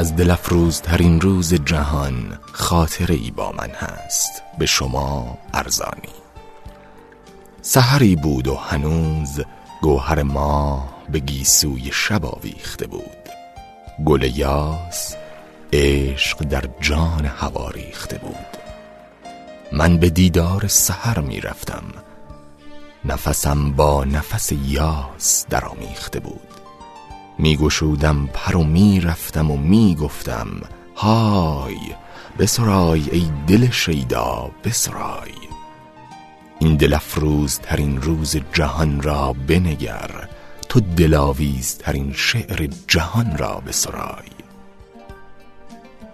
از دلفروزترین روز جهان خاطره ای با من هست. به شما ارزانی. سحری بود و هنوز گوهر ما به گیسوی شب آویخته بود. گل یاس عشق در جان هوا ریخته بود. من به دیدار سحر می رفتم نفسم با نفس یاس درآمیخته بود. می گشودم پر و می رفتم و می گفتم های بسرای ای دل شیدا بسرای. این دل ترین روز جهان را بنگر تو دلاویز ترین شعر جهان را بسرای.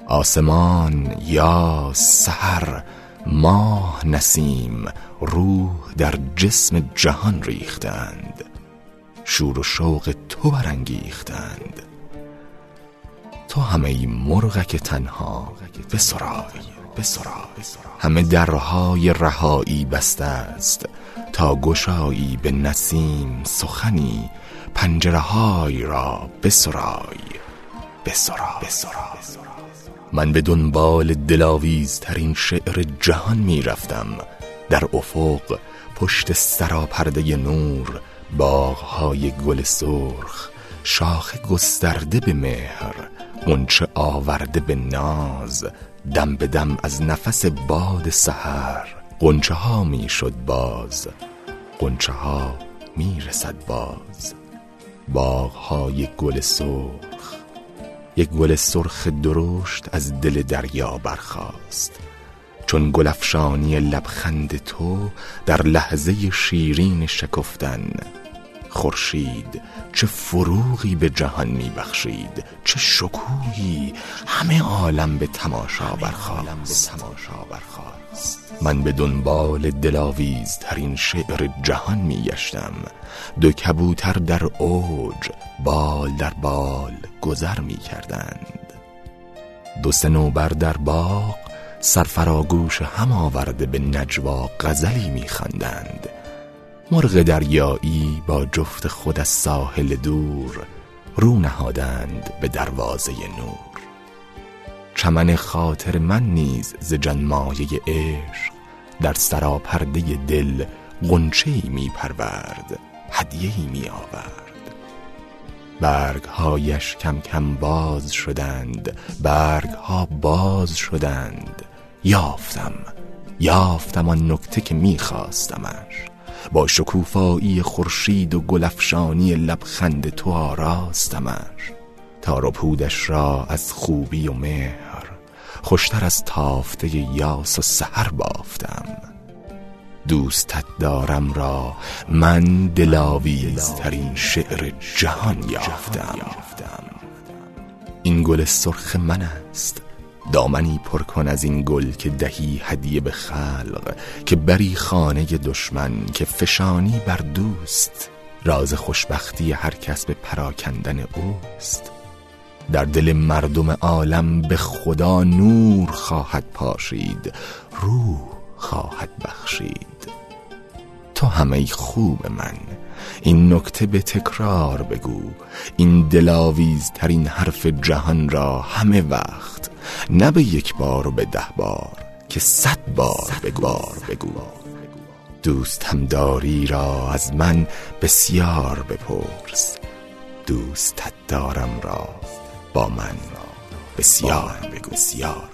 آسمان یا سحر ماه نسیم روح در جسم جهان ریختند. شور و شوق تو برانگیختند. تو همه ای مرغک تنها بسرای بسرای همه درهای رهایی بسته است. تا گشایی به نسیم سخنی پنجره های را بسرای بسرای من به دنبال دلاویز ترین شعر جهان می رفتم در افق پشت سراپرده نور باغهای گل سرخ شاخ گسترده به مهر غنچه آورده به ناز دم به دم از نفس باد سحر. قنچه ها می شد باز قنچه ها می رسد باز. باغ های گل سرخ یک گل سرخ درشت از دل دریا برخاست. چون گلفشانی لبخند تو در لحظه شیرین شکفتن. خورشید چه فروغی به جهان میبخشید چه شکوهی. همه عالم به تماشا برخاست. من به دنبال دلاویز ترین شعر جهان میگشتم. دو کبوتر در اوج بال در بال گذر می‌کردند. دو سنوبر در باغ سرفراگوش هم آورده به نجوا غزلی میخواندند مرغ دریایی با جفت خود از ساحل دور رو نهادند به دروازه نور. چمن خاطر من نیز ز جنمایه عشق در سراپرده دل غنچه می پرورد هدیه می آورد برگ هایش کم کم باز شدند برگ ها باز شدند. یافتم. یافتم آن نکته که می خواستمش با شکوفایی خورشید و گلفشانی لبخند تو آراستمش. تار و پودش را از خوبی و مهر خوشتر از تافته یاس و سحر بافتم. دوستت دارم را من دلاویزترین شعر جهان یافتم. این گل سرخ من است. دامنی پر کن از این گل که دهی هدیه به خلق که بری خانه دشمن که فشانی بر دوست راز خوشبختی هر کس به پراکندن اوست. در دل مردم عالم به خدا نور خواهد پاشید روح خواهد بخشید. تو همه خوب من این نکته به تکرار بگو این دلاویز ترین حرف جهان را همه وقت نه به یک بار و به ده بار که صد بار بگوار بگو. دوست همداری را از من بسیار بپرس. دوستت دارم را با من بسیار بگو بسیار.